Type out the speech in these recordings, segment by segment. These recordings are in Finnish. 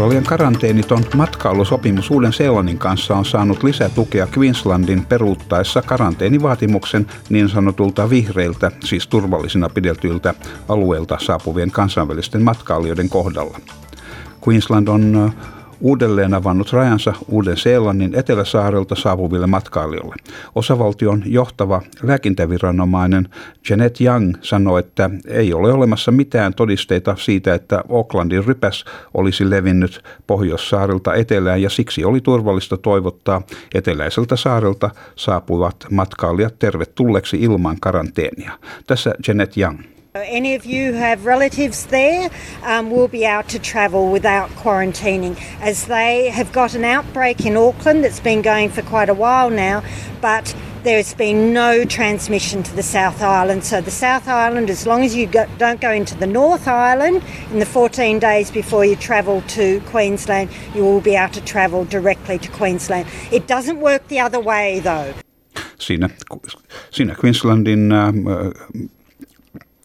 Australian karanteeniton matkailusopimus Uuden-Seelannin kanssa on saanut lisätukea Queenslandin peruuttaessa karanteenivaatimuksen niin sanotulta vihreiltä, siis turvallisina pideltyiltä alueilta saapuvien kansainvälisten matkailijoiden kohdalla. Queensland on uudelleen avannut rajansa Uuden-Seelannin eteläsaarelta saapuville matkailijoille. Osavaltion johtava lääkintäviranomainen Janet Young sanoi, että ei ole olemassa mitään todisteita siitä, että Aucklandin rypäs olisi levinnyt Pohjoissaarelta etelään ja siksi oli turvallista toivottaa eteläiseltä saarelta saapuvat matkailijat tervetulleeksi ilman karanteenia. Tässä Janet Young. Any of you who have relatives there um, will be able to travel without quarantining, as they have got an outbreak in Auckland that's been going for quite a while now, but there's been no transmission to the South Island. So, the South Island, as long as you go, don't go into the North Island in the 14 days before you travel to Queensland, you will be able to travel directly to Queensland. It doesn't work the other way though. Siinä, siinä Queenslandin äh,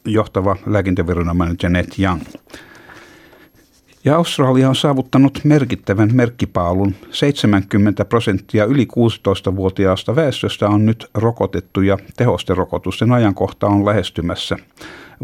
johtava lääkintäviranomainen Janet Young. Ja Australia on saavuttanut merkittävän merkkipaalun. 70 prosenttia yli 16-vuotiaasta väestöstä on nyt rokotettu ja tehosterokotusten ajankohta on lähestymässä.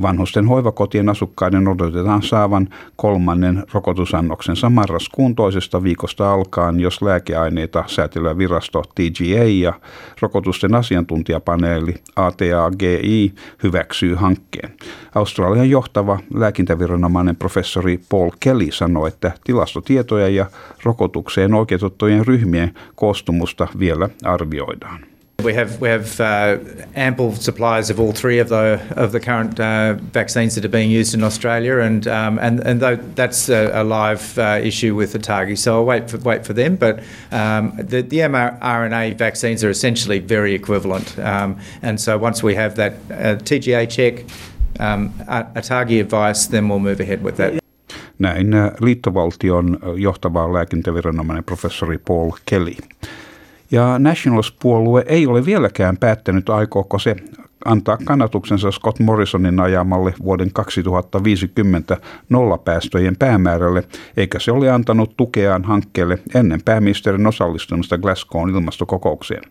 Vanhusten hoivakotien asukkaiden odotetaan saavan kolmannen rokotusannoksensa marraskuun toisesta viikosta alkaen, jos lääkeaineita säätelevä virasto TGA ja rokotusten asiantuntijapaneeli ATAGI hyväksyy hankkeen. Australian johtava lääkintäviranomainen professori Paul Kelly sanoi, että tilastotietoja ja rokotukseen oikeutettujen ryhmien koostumusta vielä arvioidaan. We have we have uh, ample supplies of all three of the of the current uh, vaccines that are being used in Australia, and um, and and that's a, a live uh, issue with the Targi. So I'll wait for wait for them. But um, the the mRNA vaccines are essentially very equivalent, um, and so once we have that uh, TGA check, um, a, a Targi advice, then we'll move ahead with that. Näin uh, liittovaltion uh, johtava lääkintäviranomainen professori Paul Kelly. Ja Nationals-puolue ei ole vieläkään päättänyt, aikooko se antaa kannatuksensa Scott Morrisonin ajamalle vuoden 2050 nollapäästöjen päämäärälle, eikä se ole antanut tukeaan hankkeelle ennen pääministerin osallistumista Glasgown ilmastokokoukseen.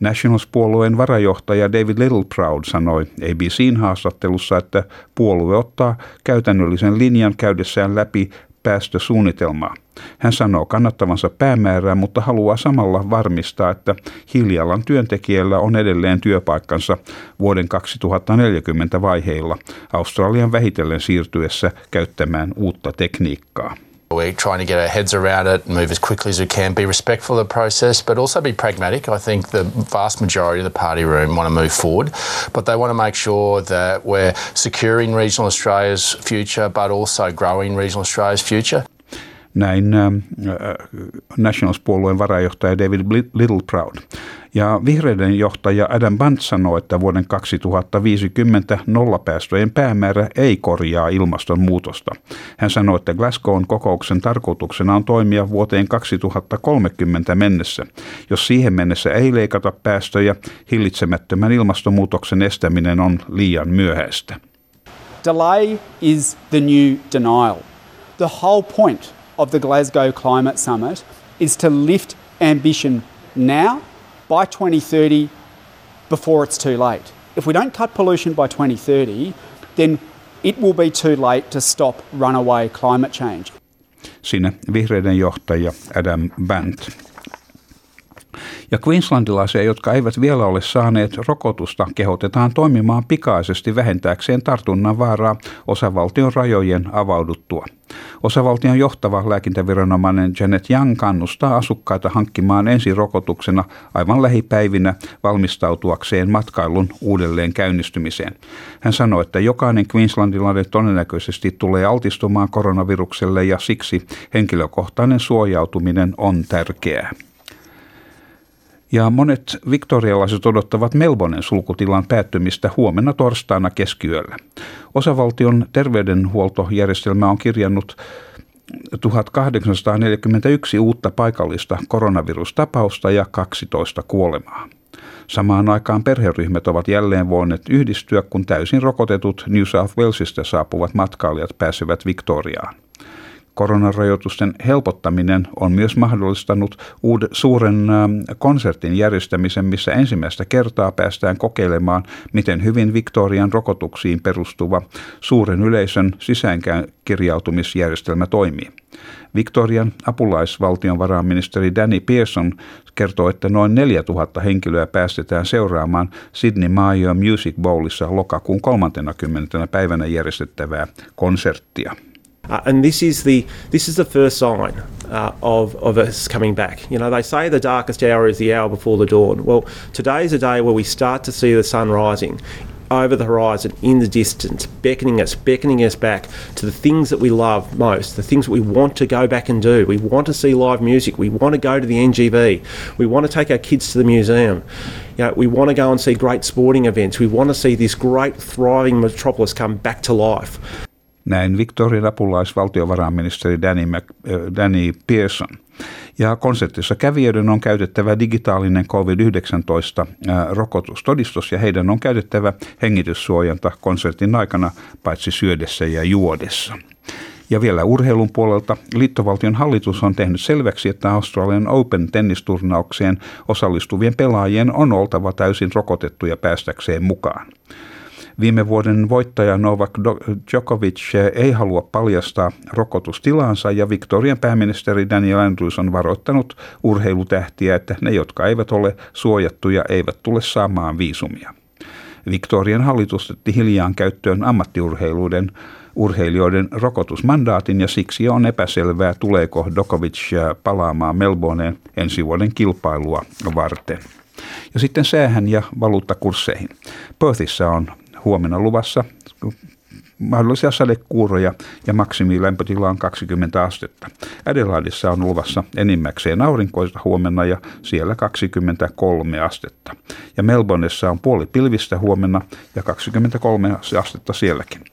Nationals-puolueen varajohtaja David Littleproud sanoi ABCin haastattelussa, että puolue ottaa käytännöllisen linjan käydessään läpi päästösuunnitelmaa. Hän sanoo kannattavansa päämäärää, mutta haluaa samalla varmistaa, että hiilialan työntekijällä on edelleen työpaikkansa vuoden 2040 vaiheilla Australian vähitellen siirtyessä käyttämään uutta tekniikkaa. We're trying to get our heads around it, and move as quickly as we can, be respectful of the process, but also be pragmatic. I think the vast majority of the party room want to move forward, but they want to make sure that we're securing regional Australia's future, but also growing regional Australia's future. Näin ähm, äh, äh Nationals-puolueen varajohtaja David Littleproud. Ja vihreiden johtaja Adam Bant sanoi, että vuoden 2050 nollapäästöjen päämäärä ei korjaa ilmastonmuutosta. Hän sanoi, että Glasgown kokouksen tarkoituksena on toimia vuoteen 2030 mennessä. Jos siihen mennessä ei leikata päästöjä, hillitsemättömän ilmastonmuutoksen estäminen on liian myöhäistä. Delay is the new denial. The whole point of the Glasgow Climate Summit is to lift ambition now by 2030 before it's too late. If we don't cut pollution by 2030, then it will be too late to stop runaway climate change. Siinä vihreiden johtaja Adam Bant. Ja Queenslandilaisia, jotka eivät vielä ole saaneet rokotusta, kehotetaan toimimaan pikaisesti vähentääkseen tartunnan vaaraa osavaltion rajojen avauduttua. Osavaltion johtava lääkintäviranomainen Janet Young kannustaa asukkaita hankkimaan ensirokotuksena aivan lähipäivinä valmistautuakseen matkailun uudelleen käynnistymiseen. Hän sanoi, että jokainen Queenslandilainen todennäköisesti tulee altistumaan koronavirukselle ja siksi henkilökohtainen suojautuminen on tärkeää. Ja monet viktorialaiset odottavat Melbournen sulkutilan päättymistä huomenna torstaina keskiyöllä. Osavaltion terveydenhuoltojärjestelmä on kirjannut 1841 uutta paikallista koronavirustapausta ja 12 kuolemaa. Samaan aikaan perheryhmät ovat jälleen voineet yhdistyä, kun täysin rokotetut New South Walesista saapuvat matkailijat pääsevät Victoriaan. Koronarajoitusten helpottaminen on myös mahdollistanut uuden, suuren konsertin järjestämisen, missä ensimmäistä kertaa päästään kokeilemaan, miten hyvin Victorian rokotuksiin perustuva suuren yleisön sisäänkirjautumisjärjestelmä toimii. Victorian apulaisvaltionvarainministeri Danny Pearson kertoo, että noin 4000 henkilöä päästetään seuraamaan Sydney Mayo Music Bowlissa lokakuun 30. päivänä järjestettävää konserttia. Uh, and this is the this is the first sign uh, of of us coming back. You know, they say the darkest hour is the hour before the dawn. Well, today is a day where we start to see the sun rising over the horizon in the distance, beckoning us, beckoning us back to the things that we love most, the things that we want to go back and do. We want to see live music. We want to go to the NGV. We want to take our kids to the museum. You know, we want to go and see great sporting events. We want to see this great, thriving metropolis come back to life. Näin Victorian apulaisvaltiovarainministeri Danny, Mac, äh, Danny Pearson. Ja konsertissa kävijöiden on käytettävä digitaalinen COVID-19-rokotustodistus ja heidän on käytettävä hengityssuojanta konsertin aikana paitsi syödessä ja juodessa. Ja vielä urheilun puolelta liittovaltion hallitus on tehnyt selväksi, että Australian Open tennisturnaukseen osallistuvien pelaajien on oltava täysin rokotettuja päästäkseen mukaan. Viime vuoden voittaja Novak Djokovic ei halua paljastaa rokotustilaansa ja Victorian pääministeri Daniel Andrews on varoittanut urheilutähtiä, että ne, jotka eivät ole suojattuja, eivät tule saamaan viisumia. Victorian hallitus otti hiljaan käyttöön ammattiurheiluiden urheilijoiden rokotusmandaatin ja siksi on epäselvää, tuleeko Dokovic palaamaan Melbourneen ensi vuoden kilpailua varten. Ja sitten säähän ja valuuttakursseihin. Perthissä on huomenna luvassa mahdollisia sadekuuroja ja maksimilämpötila on 20 astetta. Adelaidissa on luvassa enimmäkseen aurinkoista huomenna ja siellä 23 astetta. Ja Melbourneissa on puoli pilvistä huomenna ja 23 astetta sielläkin.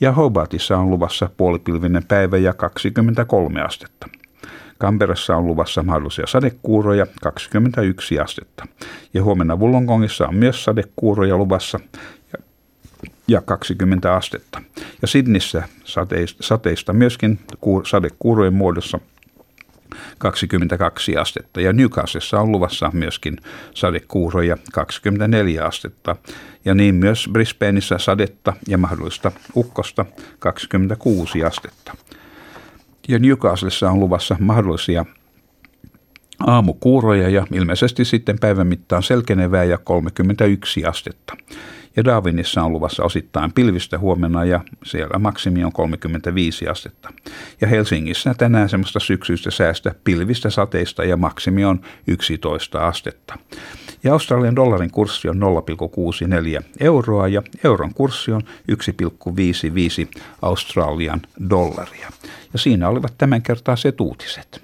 Ja Hobartissa on luvassa puolipilvinen päivä ja 23 astetta. Kamperassa on luvassa mahdollisia sadekuuroja 21 astetta. Ja huomenna Wollongongissa on myös sadekuuroja luvassa ja 20 astetta. Ja Sidnissä sateista, sateista myöskin sadekuurojen muodossa 22 astetta. Ja Newcastlessa on luvassa myöskin sadekuuroja 24 astetta. Ja niin myös Brisbaneissa sadetta ja mahdollista ukkosta 26 astetta. Ja Newcastlessa on luvassa mahdollisia aamukuuroja ja ilmeisesti sitten päivän mittaan selkenevää ja 31 astetta. Ja Darwinissa on luvassa osittain pilvistä huomenna ja siellä maksimi on 35 astetta. Ja Helsingissä tänään semmoista syksyistä säästä pilvistä sateista ja maksimi on 11 astetta. Ja Australian dollarin kurssi on 0,64 euroa ja euron kurssi on 1,55 Australian dollaria. Ja siinä olivat tämänkertaiset uutiset.